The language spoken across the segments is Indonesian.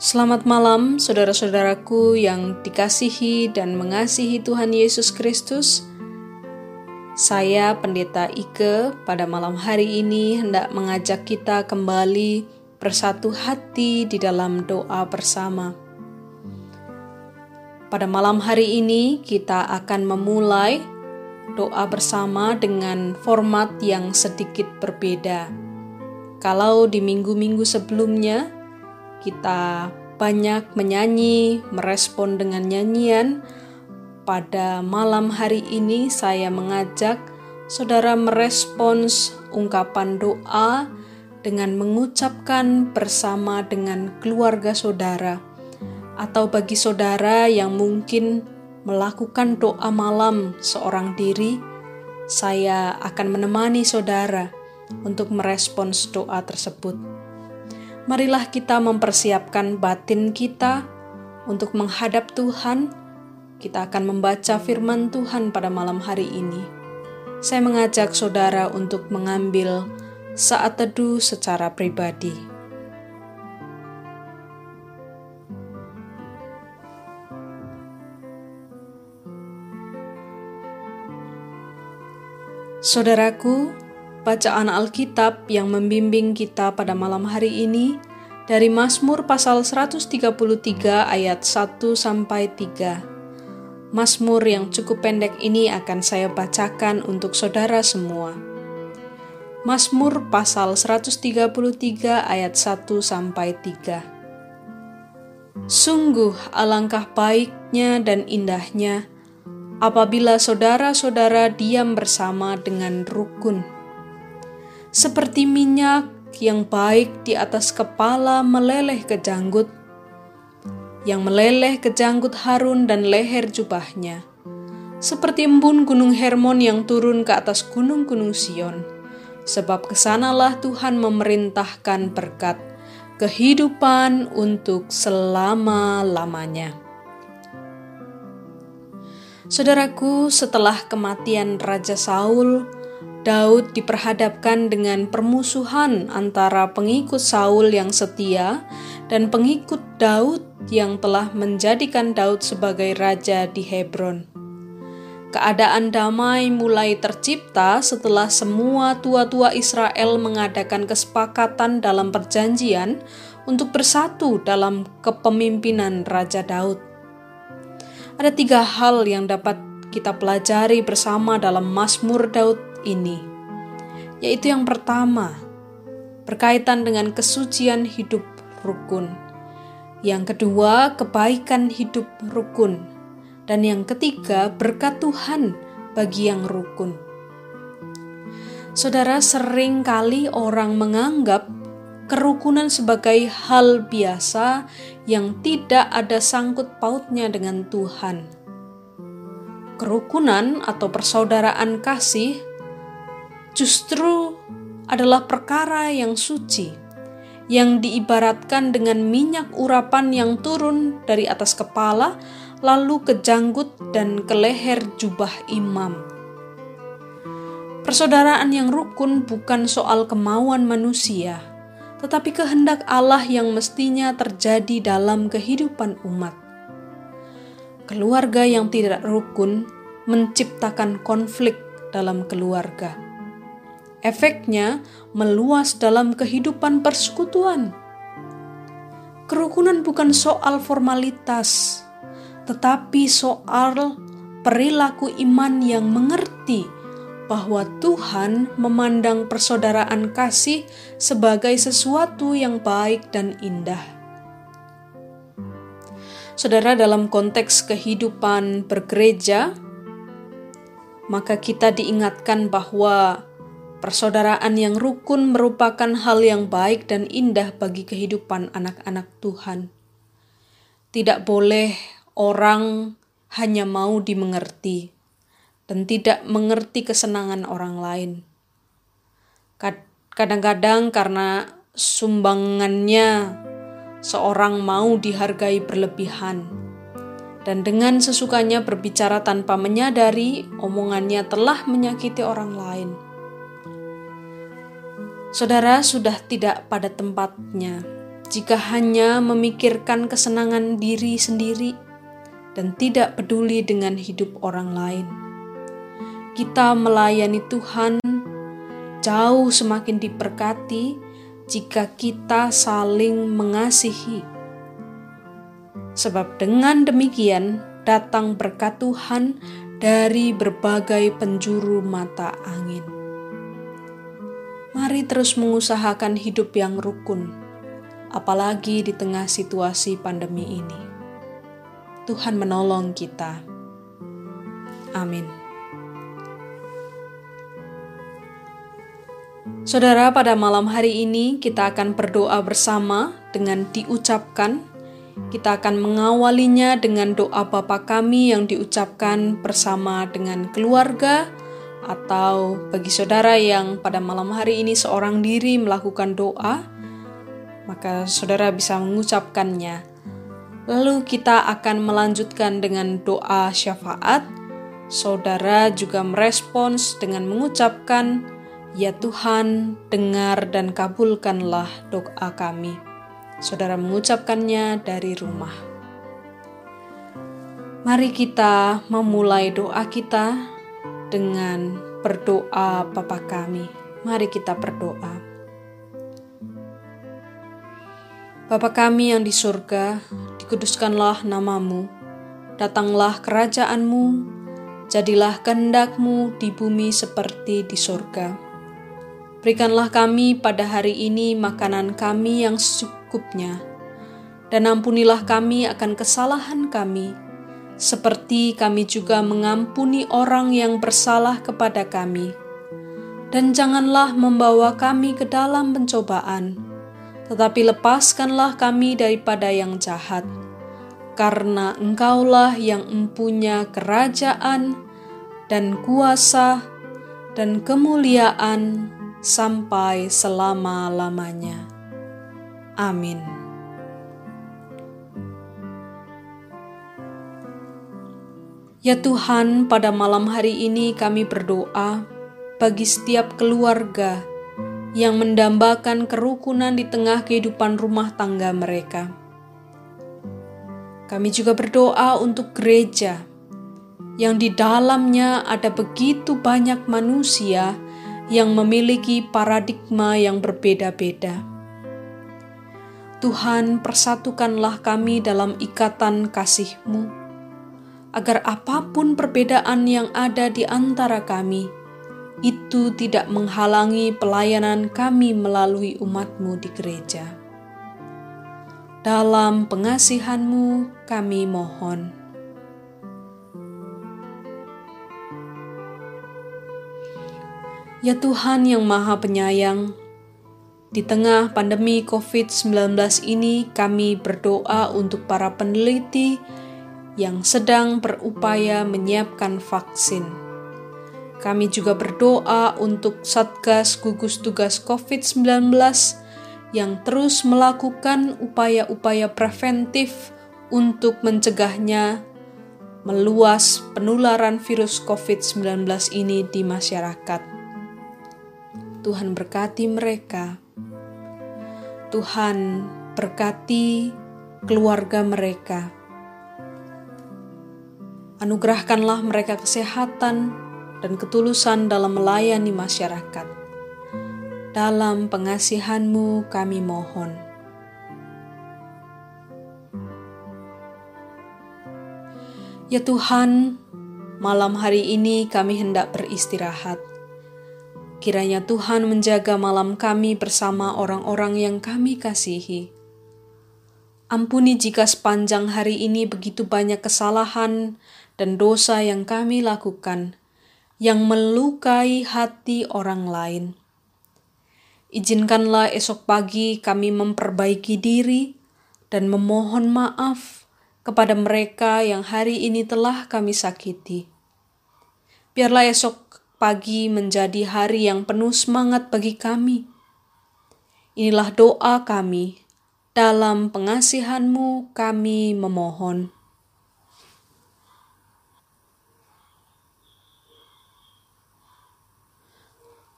Selamat malam, saudara-saudaraku yang dikasihi dan mengasihi Tuhan Yesus Kristus. Saya, Pendeta Ike, pada malam hari ini hendak mengajak kita kembali bersatu hati di dalam doa bersama. Pada malam hari ini, kita akan memulai doa bersama dengan format yang sedikit berbeda. Kalau di minggu-minggu sebelumnya, kita banyak menyanyi, merespon dengan nyanyian. Pada malam hari ini, saya mengajak saudara merespons ungkapan doa dengan mengucapkan bersama dengan keluarga saudara, atau bagi saudara yang mungkin melakukan doa malam seorang diri, saya akan menemani saudara untuk merespons doa tersebut marilah kita mempersiapkan batin kita untuk menghadap Tuhan. Kita akan membaca firman Tuhan pada malam hari ini. Saya mengajak saudara untuk mengambil saat teduh secara pribadi. Saudaraku, Bacaan Alkitab yang membimbing kita pada malam hari ini dari Mazmur pasal 133 ayat 1 sampai 3. Mazmur yang cukup pendek ini akan saya bacakan untuk saudara semua. Mazmur pasal 133 ayat 1 sampai 3. Sungguh alangkah baiknya dan indahnya apabila saudara-saudara diam bersama dengan rukun seperti minyak yang baik di atas kepala meleleh ke janggut, yang meleleh ke janggut Harun dan leher jubahnya, seperti embun gunung Hermon yang turun ke atas gunung-gunung Sion, sebab ke sanalah Tuhan memerintahkan berkat kehidupan untuk selama-lamanya. Saudaraku, setelah kematian Raja Saul, Daud diperhadapkan dengan permusuhan antara pengikut Saul yang setia dan pengikut Daud yang telah menjadikan Daud sebagai raja di Hebron. Keadaan damai mulai tercipta setelah semua tua-tua Israel mengadakan kesepakatan dalam perjanjian untuk bersatu dalam kepemimpinan Raja Daud. Ada tiga hal yang dapat kita pelajari bersama dalam Mazmur Daud ini, yaitu yang pertama, berkaitan dengan kesucian hidup rukun. Yang kedua, kebaikan hidup rukun. Dan yang ketiga, berkat Tuhan bagi yang rukun. Saudara, sering kali orang menganggap kerukunan sebagai hal biasa yang tidak ada sangkut pautnya dengan Tuhan. Kerukunan atau persaudaraan kasih justru adalah perkara yang suci, yang diibaratkan dengan minyak urapan yang turun dari atas kepala, lalu ke janggut dan ke leher jubah imam. Persaudaraan yang rukun bukan soal kemauan manusia, tetapi kehendak Allah yang mestinya terjadi dalam kehidupan umat. Keluarga yang tidak rukun menciptakan konflik dalam keluarga Efeknya meluas dalam kehidupan persekutuan. Kerukunan bukan soal formalitas, tetapi soal perilaku iman yang mengerti bahwa Tuhan memandang persaudaraan kasih sebagai sesuatu yang baik dan indah. Saudara, dalam konteks kehidupan bergereja, maka kita diingatkan bahwa Persaudaraan yang rukun merupakan hal yang baik dan indah bagi kehidupan anak-anak Tuhan. Tidak boleh orang hanya mau dimengerti dan tidak mengerti kesenangan orang lain. Kadang-kadang karena sumbangannya seorang mau dihargai berlebihan dan dengan sesukanya berbicara tanpa menyadari omongannya telah menyakiti orang lain Saudara sudah tidak pada tempatnya jika hanya memikirkan kesenangan diri sendiri dan tidak peduli dengan hidup orang lain. Kita melayani Tuhan jauh semakin diberkati jika kita saling mengasihi. Sebab dengan demikian datang berkat Tuhan dari berbagai penjuru mata angin. Mari terus mengusahakan hidup yang rukun apalagi di tengah situasi pandemi ini. Tuhan menolong kita. Amin. Saudara, pada malam hari ini kita akan berdoa bersama dengan diucapkan. Kita akan mengawalinya dengan doa Bapa kami yang diucapkan bersama dengan keluarga, atau bagi saudara yang pada malam hari ini seorang diri melakukan doa, maka saudara bisa mengucapkannya. Lalu kita akan melanjutkan dengan doa syafaat. Saudara juga merespons dengan mengucapkan, "Ya Tuhan, dengar dan kabulkanlah doa kami." Saudara mengucapkannya dari rumah. Mari kita memulai doa kita dengan berdoa Bapa kami. Mari kita berdoa. Bapa kami yang di surga, dikuduskanlah namamu, datanglah kerajaanmu, jadilah kehendakmu di bumi seperti di surga. Berikanlah kami pada hari ini makanan kami yang secukupnya, dan ampunilah kami akan kesalahan kami, seperti kami juga mengampuni orang yang bersalah kepada kami. Dan janganlah membawa kami ke dalam pencobaan, tetapi lepaskanlah kami daripada yang jahat, karena Engkaulah yang mempunyai kerajaan dan kuasa dan kemuliaan sampai selama-lamanya. Amin. Ya Tuhan, pada malam hari ini kami berdoa bagi setiap keluarga yang mendambakan kerukunan di tengah kehidupan rumah tangga mereka. Kami juga berdoa untuk gereja yang di dalamnya ada begitu banyak manusia yang memiliki paradigma yang berbeda-beda. Tuhan, persatukanlah kami dalam ikatan kasih-Mu, agar apa pun perbedaan yang ada di antara kami, itu tidak menghalangi pelayanan kami melalui umatmu di gereja. Dalam pengasihanmu kami mohon. Ya Tuhan yang Maha Penyayang, di tengah pandemi COVID-19 ini kami berdoa untuk para peneliti yang sedang berupaya menyiapkan vaksin kami juga berdoa untuk Satgas Gugus Tugas COVID-19 yang terus melakukan upaya-upaya preventif untuk mencegahnya meluas penularan virus COVID-19 ini di masyarakat. Tuhan berkati mereka. Tuhan berkati keluarga mereka. Anugerahkanlah mereka kesehatan, dan ketulusan dalam melayani masyarakat. Dalam pengasihanmu kami mohon. Ya Tuhan, malam hari ini kami hendak beristirahat. Kiranya Tuhan menjaga malam kami bersama orang-orang yang kami kasihi. Ampuni jika sepanjang hari ini begitu banyak kesalahan dan dosa yang kami lakukan, yang melukai hati orang lain. Izinkanlah esok pagi kami memperbaiki diri dan memohon maaf kepada mereka yang hari ini telah kami sakiti. Biarlah esok pagi menjadi hari yang penuh semangat bagi kami. Inilah doa kami, dalam pengasihanmu kami memohon.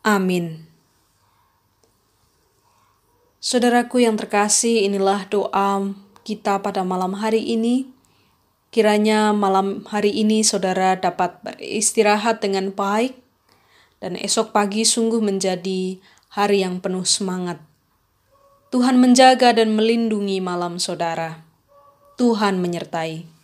Amin. Saudaraku yang terkasih, inilah doa kita pada malam hari ini. Kiranya malam hari ini saudara dapat beristirahat dengan baik dan esok pagi sungguh menjadi hari yang penuh semangat. Tuhan menjaga dan melindungi malam saudara. Tuhan menyertai.